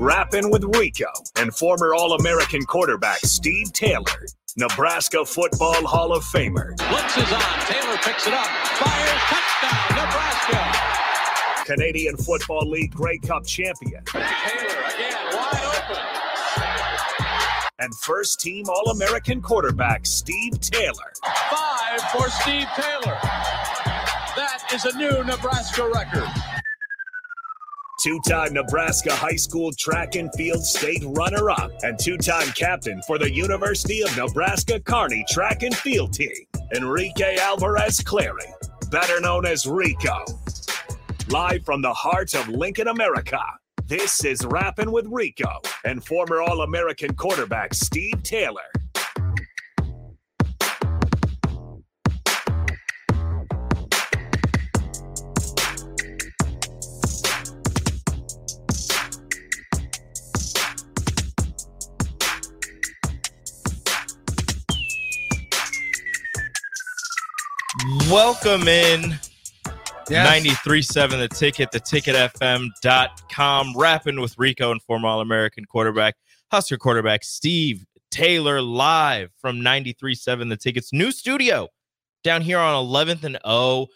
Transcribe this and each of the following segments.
Rapping with Rico and former All American quarterback Steve Taylor, Nebraska Football Hall of Famer. Blitz is on. Taylor picks it up. Fires. Touchdown, Nebraska. Canadian Football League Grey Cup champion. Taylor again, wide open. And first team All American quarterback Steve Taylor. Five for Steve Taylor. That is a new Nebraska record. Two time Nebraska high school track and field state runner up, and two time captain for the University of Nebraska Kearney track and field team, Enrique Alvarez Clary, better known as Rico. Live from the heart of Lincoln, America, this is Rapping with Rico and former All American quarterback Steve Taylor. Welcome in. 93.7 The Ticket, the ticketfm.com. Rapping with Rico and former All American quarterback, Husker quarterback Steve Taylor, live from 93.7 The Ticket's new studio down here on 11th and O.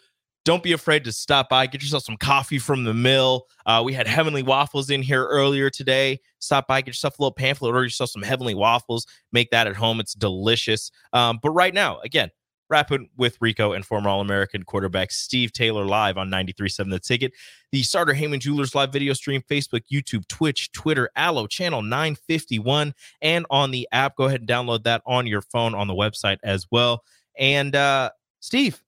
Don't be afraid to stop by. Get yourself some coffee from the mill. Uh, we had Heavenly Waffles in here earlier today. Stop by, get yourself a little pamphlet, order yourself some Heavenly Waffles. Make that at home. It's delicious. Um, but right now, again, Rapping with Rico and former All American quarterback Steve Taylor live on 93.7 The Ticket. The Sartor Hamann Jewelers live video stream, Facebook, YouTube, Twitch, Twitter, Allo, channel 951, and on the app. Go ahead and download that on your phone on the website as well. And uh Steve,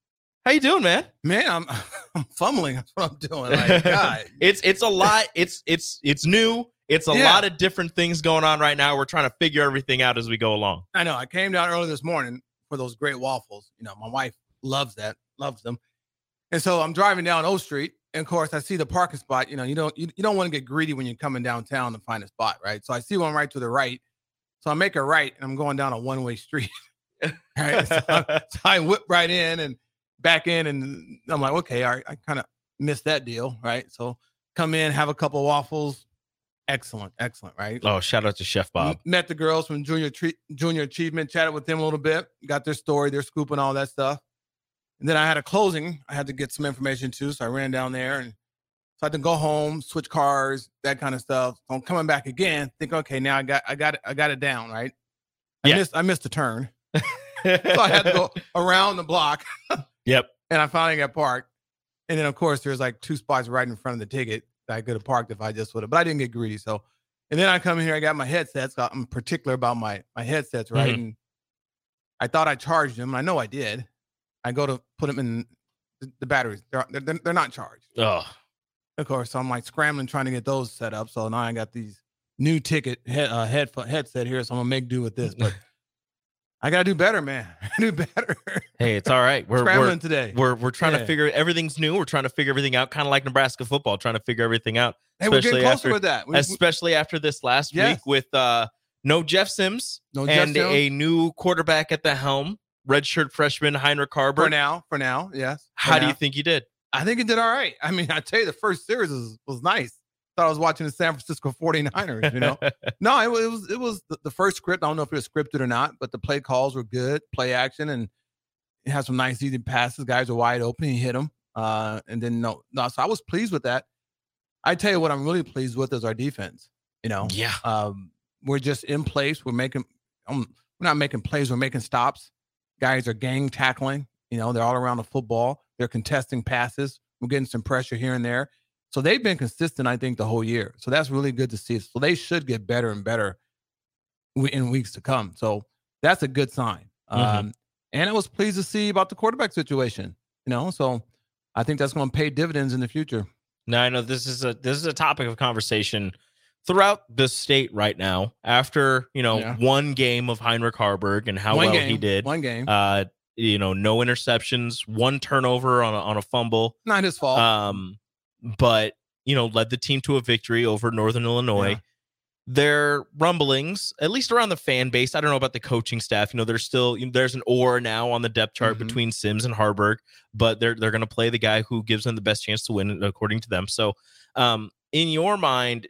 how you doing, man? Man, I'm I'm fumbling. That's what I'm doing. Like, God. it's it's a lot. It's it's it's new. It's a Yeah. lot of different things going on right now. We're trying to figure everything out as we go along. I know. I came down early this morning for those great waffles. You know, my wife loves that, loves them. And so I'm driving down O Street, and of course I see the parking spot. You know, you don't you, you don't want to get greedy when you're coming downtown to find a spot, right? So I see one right to the right. So I make a right, and I'm going down a one way street. right. So I, so I whip right in and back in, and I'm like, okay, all right, I kind of missed that deal, right? So come in, have a couple waffles. Excellent, excellent, right? Oh, shout out to Chef Bob. Met the girls from Junior Tre- Junior Achievement, chatted with them a little bit, got their story, their scoop, and all that stuff. And then I had a closing. I had to get some information too, so I ran down there and so I had to go home, switch cars, that kind of stuff. So I'm coming back again, think, okay, now I got, I got it, I got it down, right? I Yeah. missed, I missed a turn, so I had to go around the block, Yep. and I finally got parked. And then of course there's like two spots right in front of the ticket I could have parked if I just would have, but I didn't get greedy. So, and then I come in here, I got my headsets. I'm particular about my my headsets, right? Mhm. And I thought I charged them. I know I did. I go to put them in the, the batteries. They're, they're they're not charged, Oh, of course. So I'm like scrambling trying to get those set up. So now I got these new ticket head uh, head headset here. So I'm gonna make do with this, but. I gotta do better, man. do better. hey, it's all right. We're Scrambling we're today. we're we're trying to figure everything's new. We're trying to figure everything out, kind of like Nebraska football, trying to figure everything out, hey, we're getting closer after- with that. We- we- especially after this last Yes. week with uh no Jeff Sims no Jeff and a new quarterback at the helm, redshirt freshman Heinrich for now, for now, yes. for How do you think he did? I think he did all right. I mean, I tell you, the first series was, was nice. Thought I was watching the San Francisco 49ers, you know? no, it, it was it was the, the first script. I don't know if it was scripted or not, but the play calls were good, play action, and it had some nice easy passes. Guys are wide open. He hit them. Uh, and then no, no, so I was pleased with that. I tell you what, I'm really pleased with is our defense. You know, yeah. um, we're just in place. We're making, um, we're not making plays. We're making stops. Guys are gang tackling. You know, they're all around the football. They're contesting passes. We're getting some pressure here and there. So they've been consistent, I think, the whole year. So that's really good to see. So they should get better and better in weeks to come. So that's a good sign. Mhm. Um, and I was pleased to see about the quarterback situation. You know, so I think that's going to pay dividends in the future. Now I know this is a this is a topic of conversation throughout the state right now. After you know Yeah. one game of Heinrich Haarberg and how one well game, he did, One game. uh, you know, no interceptions, one turnover on a, on a fumble, not his fault. um, but you know, led the team to a victory over Northern Illinois. Yeah. There rumblings, at least around the fan base. I don't know about the coaching staff. You know, there's still you know, there's an or now on the depth chart Mhm. between Sims and Haarberg, but they're they're going to play the guy who gives them the best chance to win, according to them. So, um, in your mind,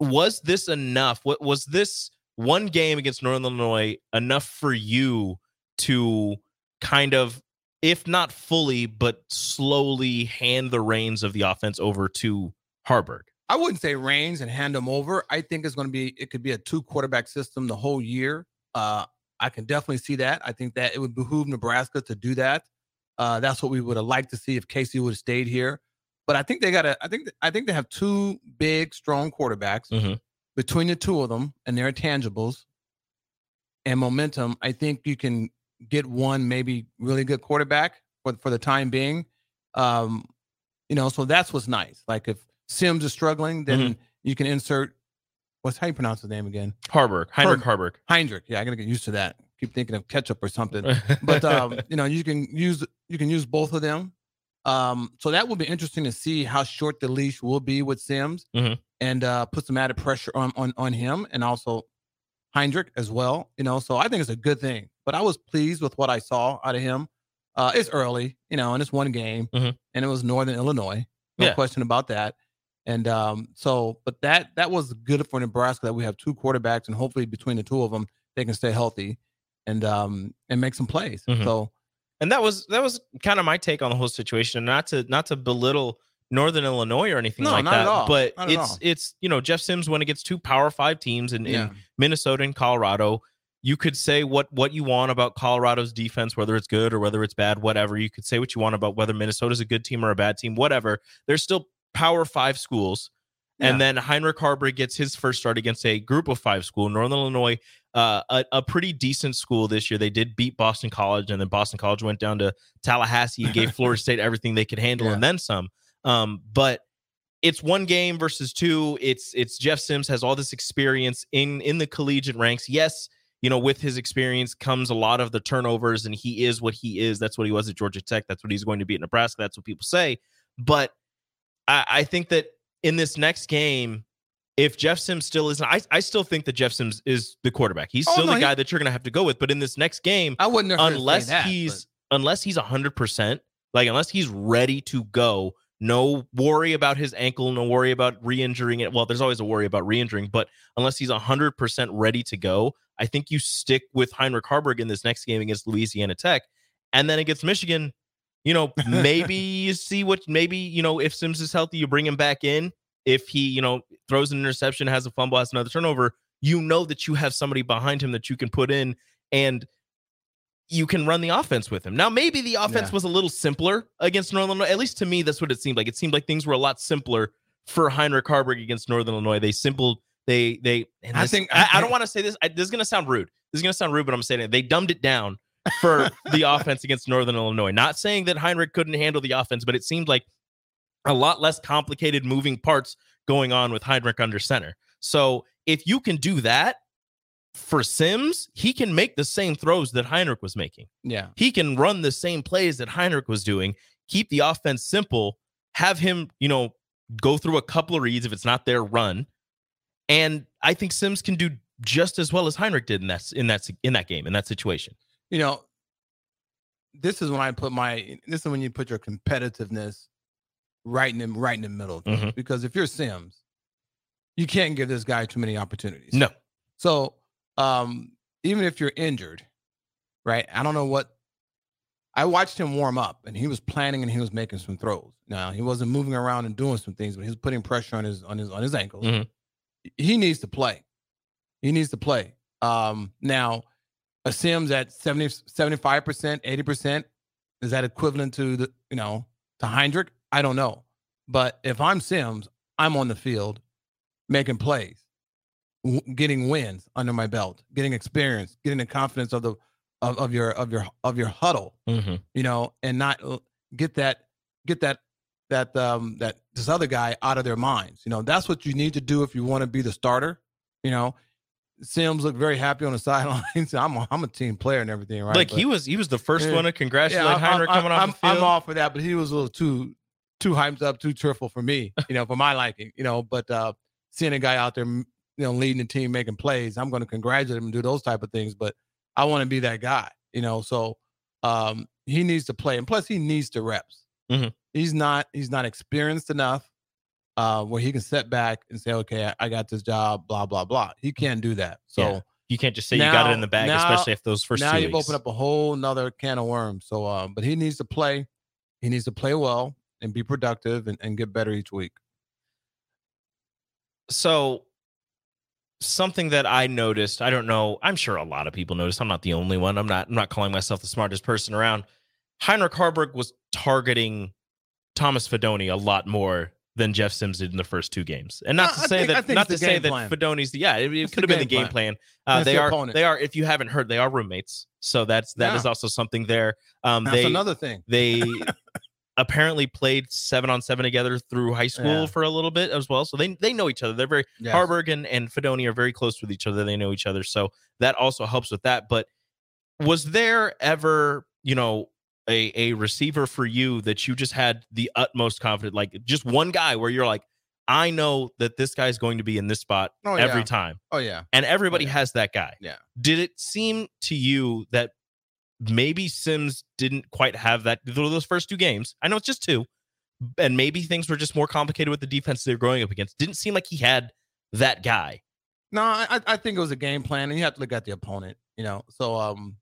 was this enough? What was this one game against Northern Illinois enough for you to kind of, if not fully, but slowly hand the reins of the offense over to Haarberg? I wouldn't say reins and hand them over. I think it's going to be it could be a two quarterback system the whole year. Uh, I can definitely see that. I think that it would behoove Nebraska to do that. Uh, that's what we would have liked to see if Casey would have stayed here. But I think they got a. I think I think they have two big, strong quarterbacks mm-hmm. between the two of them, and their tangibles and momentum. I think you can get one maybe really good quarterback for for the time being. Um, you know, so that's what's nice. Like if Sims is struggling, then mm-hmm. you can insert what's how you pronounce his name again? Haarberg, Heinrich Haarberg. Heinrich. Yeah, I gotta get used to that. Keep thinking of ketchup or something. but um, you know, you can use you can use both of them. Um, so that will be interesting to see how short the leash will be with Sims mm-hmm. and uh, put some added pressure on, on on him and also Heinrich as well. You know, so I think it's a good thing. But I was pleased with what I saw out of him. Uh, it's early, you know, and it's one game, mm-hmm. and it was Northern Illinois, no yeah. question about that. And um, so, but that that was good for Nebraska that we have two quarterbacks, and hopefully between the two of them, they can stay healthy and um and make some plays. Mm-hmm. So and that was that was kind of my take on the whole situation. Not to not to belittle Northern Illinois or anything no, like that, but not it's it's you know Jeff Sims went against two Power Five teams in, yeah. in Minnesota and Colorado. You could say what what you want about Colorado's defense, whether it's good or whether it's bad, whatever. You could say what you want about whether Minnesota's a good team or a bad team, whatever. They're still Power Five schools. Yeah. And then Heinrich Haarberg gets his first start against a group of five school, Northern Illinois, uh, a, a, pretty decent school this year. They did beat Boston College, and then Boston College went down to Tallahassee and gave Florida State everything they could handle yeah. and then some. Um, but it's one game versus two. It's it's Jeff Sims has all this experience in in the collegiate ranks. Yes, you know, with his experience comes a lot of the turnovers, and he is what he is. That's what he was at Georgia Tech. That's what he's going to be at Nebraska. That's what people say. But I, I think that in this next game, if Jeff Sims still isn't, I, I still think that Jeff Sims is the quarterback. He's oh, still no, the guy he, that you're going to have to go with. But in this next game, I wouldn't unless that, he's but. unless he's hundred percent, like unless he's ready to go. No worry about his ankle. No worry about re-injuring it. Well, there's always a worry about re-injuring, but unless he's hundred percent ready to go, I think you stick with Heinrich Haarberg in this next game against Louisiana Tech, and then against Michigan. You know, maybe you see what maybe you know if Sims is healthy, you bring him back in if he, you know, throws an interception, has a fumble, has another turnover, you know that you have somebody behind him that you can put in and you can run the offense with him. Now, maybe the offense yeah. was a little simpler against Northern Illinois. At least to me, that's what it seemed like. It seemed like things were a lot simpler for Heinrich Haarberg against Northern Illinois. They simpled, they, they, I this, think, I, I don't want to say this. I, this is going to sound rude. This is going to sound rude, but I'm saying it. They dumbed it down for the offense against Northern Illinois. Not saying that Heinrich couldn't handle the offense, but it seemed like a lot less complicated moving parts going on with Heinrich under center. So if you can do that for Sims, he can make the same throws that Heinrich was making. Yeah. He can run the same plays that Heinrich was doing, keep the offense simple, have him, you know, go through a couple of reads if it's not their run. And I think Sims can do just as well as Heinrich did in that in that in that game in that situation. You know, this is when I put my this is when you put your competitiveness right in the right in the middle. Mm-hmm. Because if you're Sims, you can't give this guy too many opportunities. No. So um, even if you're injured, right? I don't know what I watched him warm up and he was planning and he was making some throws. Now he wasn't moving around and doing some things, but he was putting pressure on his on his on his ankles. Mm-hmm. He needs to play. He needs to play. Um, now a Sims at 70, 75%, 80%, is that equivalent to the, you know, to Heinrich? I don't know. But if I'm Sims, I'm on the field making plays, getting wins under my belt, getting experience, getting the confidence of the of, of your of your of your huddle, mm-hmm. you know, and not get that get that that um that this other guy out of their minds. You know, that's what you need to do if you want to be the starter. You know, Sims looked very happy on the sidelines. I'm a, I'm a team player and everything, right? Like but, he was he was the first yeah, one to congratulate yeah, Heinrich coming I, off I'm, the field. I'm all for that, but he was a little too too hyped up, too cheerful for me, you know, for my liking, you know. But uh, seeing a guy out there, you know, leading the team, making plays, I'm going to congratulate him and do those type of things. But I want to be that guy, you know. So um, he needs to play, and plus he needs the reps. Mm-hmm. He's not he's not experienced enough uh, where he can sit back and say, okay, I, I got this job, blah, blah, blah. He can't do that. So Yeah. You can't just say Now- you got it in the bag, now- especially if those first now two you've weeks. opened up a whole nother can of worms. So, uh, but he needs to play. He needs to play well and be productive and, and get better each week. so something that I noticed, I don't know, I'm sure a lot of people noticed. I'm not the only one. I'm not I'm not calling myself the smartest person around. Heinrich Haarberg was targeting Thomas Fidone a lot more than Jeff Sims did in the first two games. And not No, to say think- that not to say game that plan. Fidone's yeah, it, it could have been the game game plan. Uh, they the are opponent. they are if you haven't heard, they are roommates. So that's that is Yeah. also something there. Um That's they another thing. they apparently played seven on seven together through high school Yeah. for a little bit as well. So they they know each other. They're very Yes. Haarberg and, and Fidone are very close with each other. They know each other. So that also helps with that. But was there ever, you know, a, a receiver for you that you just had the utmost confidence, like just one guy where you're like, I know that this guy's going to be in this spot Oh, every yeah. time. Oh, yeah. And oh, everybody yeah. has that guy. Yeah. Did it seem to you that maybe Sims didn't quite have that those first two games? I know it's just two, and maybe things were just more complicated with the defense they're growing up against. Didn't seem like he had that guy. No, I, I think it was a game plan, and you have to look at the opponent. You know, so um,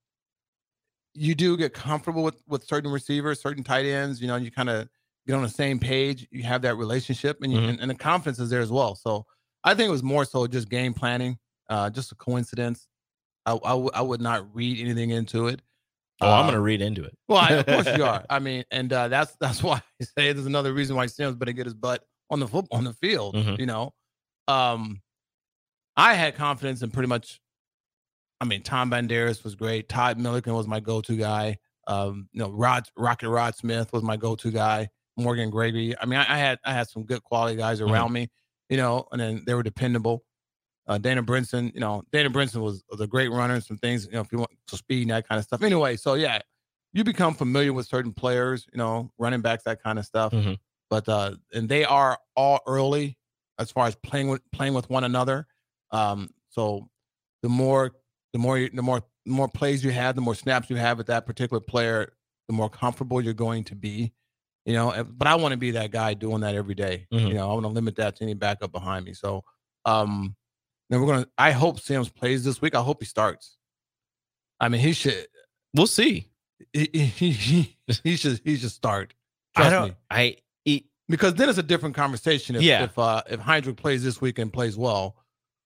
you do get comfortable with with certain receivers, certain tight ends. You know, you kind of get on the same page. You have that relationship, and, you, Mhm. and and the confidence is there as well. So I think it was more so just game planning, uh, just a coincidence. I I, w- I would not read anything into it. Oh, I'm Uh, going to read into it. Well, I, of course you are. I mean, and uh, that's that's why I say there's another reason why Sims better get his butt on the foot on the field. Mhm. You know, um, I had confidence in pretty much. I mean, Tom Banderas was great. Todd Millikan was my go-to guy. Um, you know, Rod Rocket Rod Smith was my go-to guy. Morgan Gregory. I mean, I, I had I had some good quality guys Mhm. around me. You know, and then they were dependable. Uh, Dana Brinson, you know, Dana Brinson was, was a great runner and some things, you know, if you want to speed and that kind of stuff. Anyway, so yeah, you become familiar with certain players, you know, running backs, that kind of stuff. Mhm. But uh, and they are all early as far as playing with playing with one another. Um, so the more the more you, the more the more plays you have, the more snaps you have with that particular player, the more comfortable you're going to be. You know, but I want to be that guy doing that every day. Mhm. You know, I want to limit that to any backup behind me. So um then we're gonna I hope Sims plays this week. I hope he starts. I mean, he should We'll see. he, he, he, he should he should start. I Trust don't. me. I. It, Because then it's a different conversation. If Yeah. if uh if Heinrich plays this week and plays well,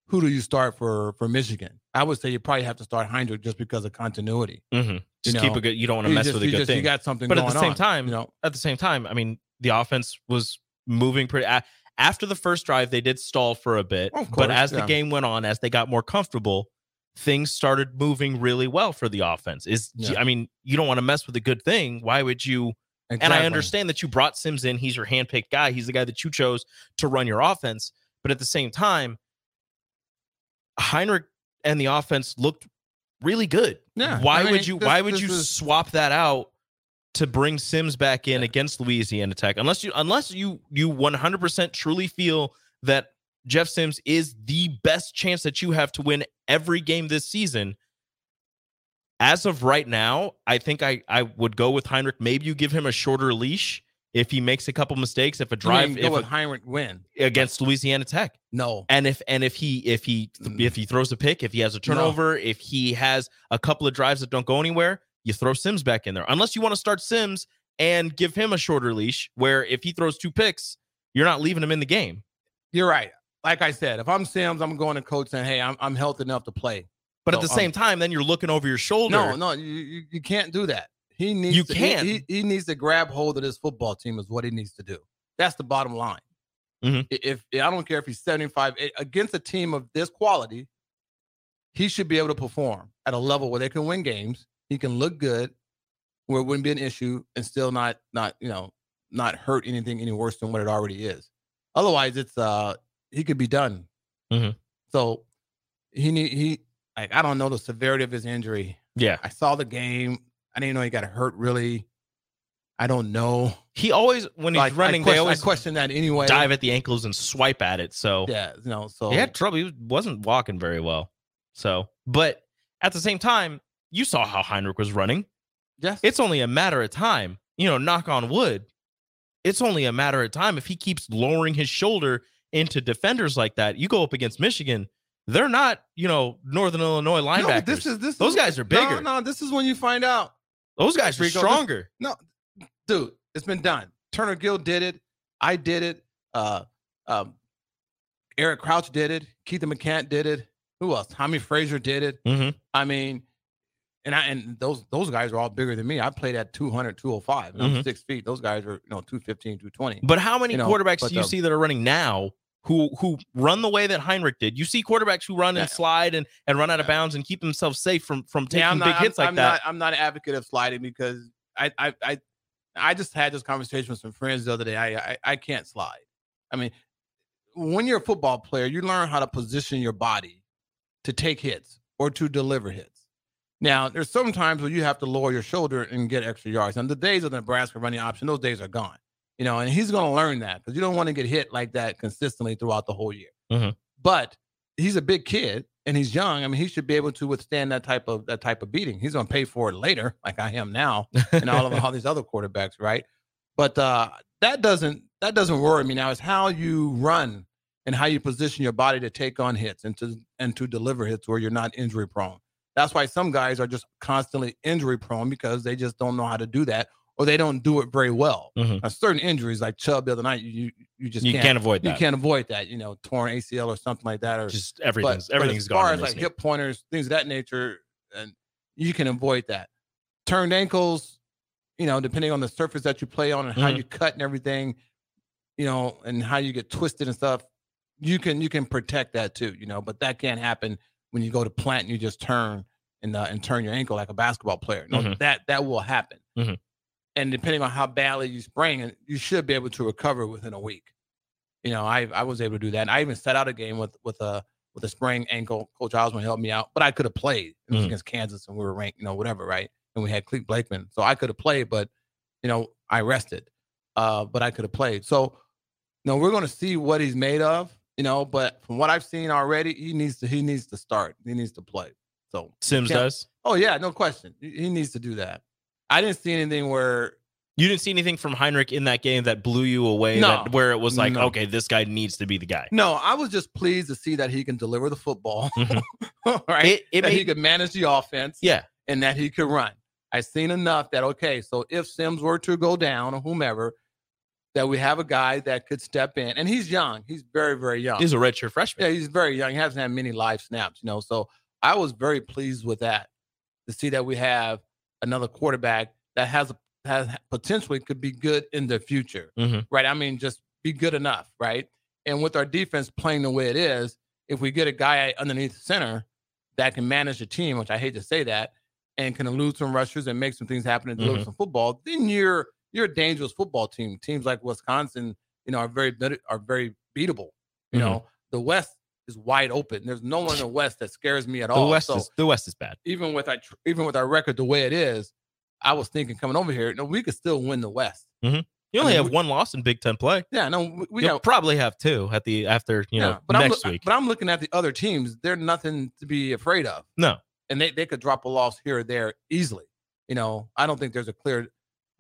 who do you start for for Michigan? I would say you probably have to start Heinrich just because of continuity. mhm. Just You keep know, a good. You don't want to mess just- with a good just- You got something But at the same on, time, you know. at the same time, I mean, the offense was moving pretty. a- After the first drive, they did stall for a bit, Of but course, as the game went on, as they got more comfortable, things started moving really well for the offense. Is Yeah. I mean, you don't want to mess with a good thing. Why would you? And I understand that you brought Sims in. He's your handpicked guy. He's the guy that you chose to run your offense. But at the same time, Heinrich and the offense looked really good. Yeah, Why I mean, would you? this- why would you is- swap that out to bring Sims back in against Louisiana Tech? Unless you, unless you, you one hundred percent truly feel that Jeff Sims is the best chance that you have to win every game this season. As of right now, I think I I would go with Heinrich. Maybe you give him a shorter leash if he makes a couple mistakes. If a You drive if with a, Heinrich win. against Louisiana Tech, No. and if and if he if he Mm. if he throws a pick, if he has a turnover, if he has a couple of drives that don't go anywhere, you throw Sims back in there. Unless you want to start Sims and give him a shorter leash, where if he throws two picks, you're not leaving him in the game. You're right. Like I said, if I'm Sims, I'm going to coach saying, "Hey, I'm I'm healthy enough to play." But at So, the um, same time, then you're looking over your shoulder. No, no, you, you, can't do that. He needs You to, can't. He, he needs to grab hold of this football team is what he needs to do. That's the bottom line. Mhm. I- If, I don't care if he's 75 eh, against a team of this quality, he should be able to perform at a level where they can win games. He can look good, where it wouldn't be an issue, and still not not you know not hurt anything any worse than what it already is. Otherwise, it's uh he could be done. Mhm. So he need he like I don't know the severity of his injury. Yeah, I saw the game. I didn't know he got hurt really. I don't know. he always when he's Like, running, I they question, always I question that anyway. dive at the ankles and swipe at it. So Yeah, you know. So he had trouble. He wasn't walking very well. So, but at the same time, you saw how Heinrich was running. yes, It's only a matter of time. You know, knock on wood. it's only a matter of time if he keeps lowering his shoulder into defenders like that. You go up against Michigan, they're not, you know, Northern Illinois linebackers. No, this is this. Those is, guys are bigger. No, no, this is when you find out. Those guys are Rico, this- stronger. No, dude, it's been done. Turner Gill did it. I did it. Uh, um, Eric Crouch did it. Keith McCant did it. Who else? Tommie Frazier did it. Mhm. I mean, and I and those those guys are all bigger than me. I played at 200, 205, and I'm mm-hmm. six feet. Those guys are you know 215, 220. But how many You know, quarterbacks do you the- see that are running now who who run the way that Heinrich did? You see quarterbacks who run Yeah. and slide and, and run out of bounds and keep themselves safe from from taking Yeah, I'm big hits I'm, like I'm that. Not, I'm not an advocate of sliding because I I I, I just had this conversation with some friends the other day. I, I I can't slide. I mean, when you're a football player, you learn how to position your body to take hits or to deliver hits. Now, there's some times where you have to lower your shoulder and get extra yards. And the days of the Nebraska running option, those days are gone. You know, and he's going to learn that because you don't want to get hit like that consistently throughout the whole year. Mhm. But he's a big kid and he's young. I mean, he should be able to withstand that type of that type of beating. He's going to pay for it later, like I am now, and all of all these other quarterbacks, right? But uh, that doesn't that doesn't worry me now. Is how you run and how you position your body to take on hits and to and to deliver hits where you're not injury prone. That's why some guys are just constantly injury prone because they just don't know how to do that or they don't do it very well. Mhm. Now, certain injuries like Chubb the other night, you you, just you can't, can't, avoid that. you can't avoid that. You know, torn ACL or something like that, or Just but, everything's but everything's as gone. far as like knee. hip pointers, things of that nature, and you can avoid that. Turned ankles, you know, depending on the surface that you play on and how Mhm. you cut and everything, you know, and how you get twisted and stuff, you can you can protect that too, you know. But that can't happen when you go to plant and you just turn and uh, and turn your ankle like a basketball player. No, Mhm. that that will happen. Mhm. And depending on how badly you sprain you should be able to recover within a week. You know, I I was able to do that. And I even set out a game with with a with a sprained ankle. Coach Osborne helped me out, but I could have played. It was Mhm. against Kansas, and we were ranked, you know, whatever, right? And we had Clete Blakeman, so I could have played, but you know, I rested. Uh, but I could have played. So, you know, we're going to see what he's made of. You know, but from what I've seen already, he needs to he needs to start. He needs to play. So Sims does. Oh yeah, no question. He he needs to do that. I didn't see anything where You didn't see anything from Heinrich in that game that blew you away. No. that, where it was like, No. okay, this guy needs to be the guy. no, I was just pleased to see that he can deliver the football, Mhm. right? It, it that he made, could manage the offense, yeah. and that he could run. I've seen enough that okay, so if Sims were to go down or whomever, that we have a guy that could step in, and he's young. He's very very young. He's a redshirt freshman. yeah, he's very young. He hasn't had many live snaps, you know. So I was very pleased with that to see that we have another quarterback that has has potentially could be good in the future, Mhm. right? I mean, just be good enough, right? And with our defense playing the way it is, if we get a guy underneath the center that can manage the team, which I hate to say that, and can elude some rushers and make some things happen and deliver Mhm. some football, then you're you're a dangerous football team. Teams like Wisconsin, you know, are very are very beatable. You Mhm. know, the West is wide open. There's no one in the West that scares me at The all. West so is the West is bad. even with our even with our record the way it is, I was thinking coming over here, no, we could still win the West. You I only mean, have we- one loss in Big Ten play. Yeah, no, we, we probably have two at the after you know yeah, but I'm next week. But I'm looking at the other teams; they're nothing to be afraid of. No. and they they could drop a loss here or there easily. You know, I don't think there's a clear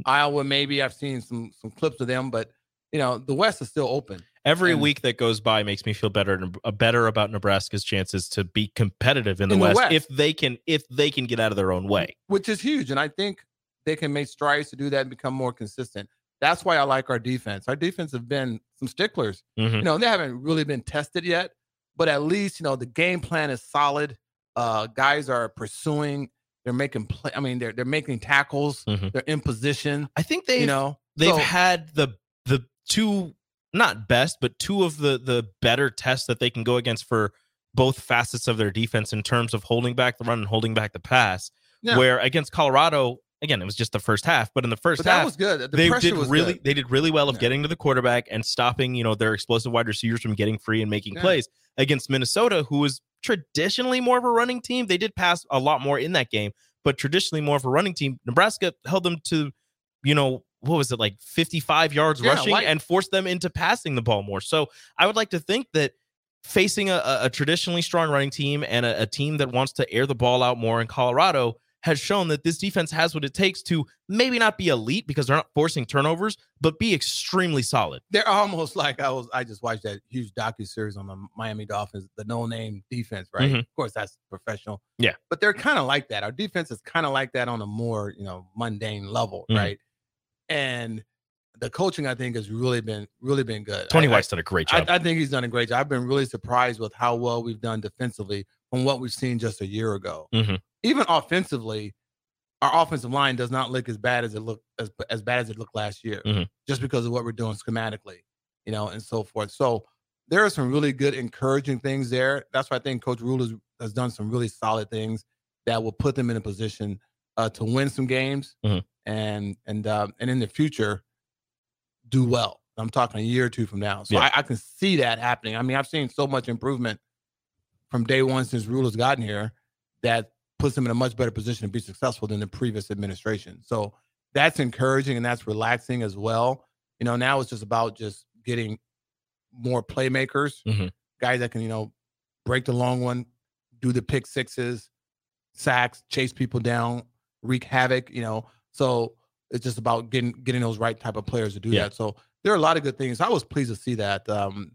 Iowa. Maybe I've seen some some clips of them, but you know, the West is still open. Every and- week that goes by makes me feel better uh, better about Nebraska's chances to be competitive in the, In the West, West. if they can if they can get out of their own way. which is huge. And I think they can make strides to do that and become more consistent. That's why I like our defense. Our defense have been some sticklers. Mhm. You know, they haven't really been tested yet, but at least, you know, the game plan is solid. Uh guys are pursuing, they're making play. I mean, they're they're making tackles, Mhm. they're in position, I think they've you know. they've So- had the the two not best but two of the the better tests that they can go against for both facets of their defense in terms of holding back the run and holding back the pass Yeah. where against colorado again it was just the first half but in the first but that was good. The they did was really good. they did really well of Yeah. getting to the quarterback and stopping you know their explosive wide receivers from getting free and making Yeah. plays against minnesota who was traditionally more of a running team they did pass a lot more in that game but traditionally more of a running team. Nebraska held them to you know what was it like 55 yards Yeah, rushing like- and forced them into passing the ball more. So i would like to think that facing a, a- a traditionally strong running team and a, a team that wants to air the ball out more in colorado has shown that this defense has what it takes to maybe not be elite because they're not forcing turnovers, but be extremely solid. They're almost like I was. I just watched that huge docu series on the Miami Dolphins, the no name defense, right? Mhm. Of course, that's professional. Yeah. but they're kind of like that. Our defense is kind of like that on a more you know mundane level, Mhm. right? And the coaching, I think, has really been really been good. Tony I- I- White's done a great job. I think he's done a great job. I've been really surprised with how well we've done defensively from what we've seen just a year ago. Mhm. Even offensively, our offensive line does not look as bad as it looked as as bad as it looked last year, Mhm. just because of what we're doing schematically, you know, and so forth. So there are some really good, encouraging things there. That's why I think Coach Rhule has, has done some really solid things that will put them in a position uh, to win some games Mhm. and and uh, and in the future do well. I'm talking a year or two from now. So Yeah. I, I can see that happening. I mean, I've seen so much improvement from day one since Rhule has gotten here that puts them in a much better position to be successful than the previous administration. So that's encouraging and that's relaxing as well. You know, now it's just about just getting more playmakers, Mhm. guys that can, you know, break the long one, do the pick sixes, sacks, chase people down, wreak havoc, you know. So it's just about getting getting those right type of players to do Yeah. that. So there are a lot of good things. I was pleased to see that um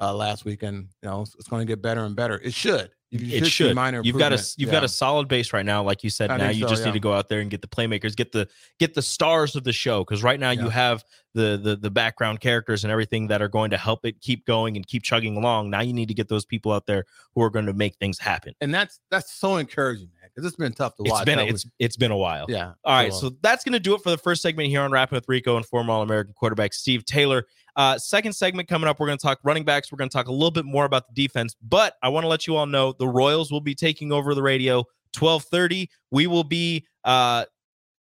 uh last weekend. You know, it's, it's going to get better and better. It should. It should. minor You've got a you've Yeah. got a solid base right now, like you said. I now you so, just yeah. need to go out there and get the playmakers, get the get the stars of the show. Because right now you have the the the background characters and everything that are going to help it keep going and keep chugging along. Now you need to get those people out there who are going to make things happen. and that's that's so encouraging, man, because it's been tough to It's watch. been it's was- it's been a while. yeah. All right, so that's going to do it for the first segment here on Rapping with Rico and former All American quarterback Steve Taylor. Uh, second segment coming up, we're going to talk running backs. We're going to talk a little bit more about the defense, but I want to let you all know the Royals will be taking over the radio 12:30. We will be uh,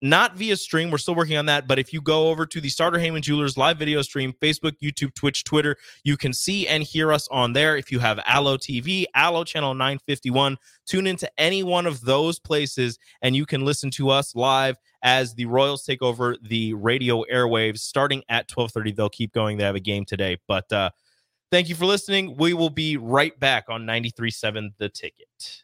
not via stream. We're still working on that. But if you go over to the Sartor Hamann Jewelers live video stream, Facebook, YouTube, Twitch, Twitter, you can see and hear us on there. If you have Allo TV, Allo Channel 951, tune into any one of those places and you can listen to us live as the Royals take over the radio airwaves starting at 12:30. They'll keep going. They have a game today. But uh, thank you for listening. We will be right back on 93.7 The Ticket.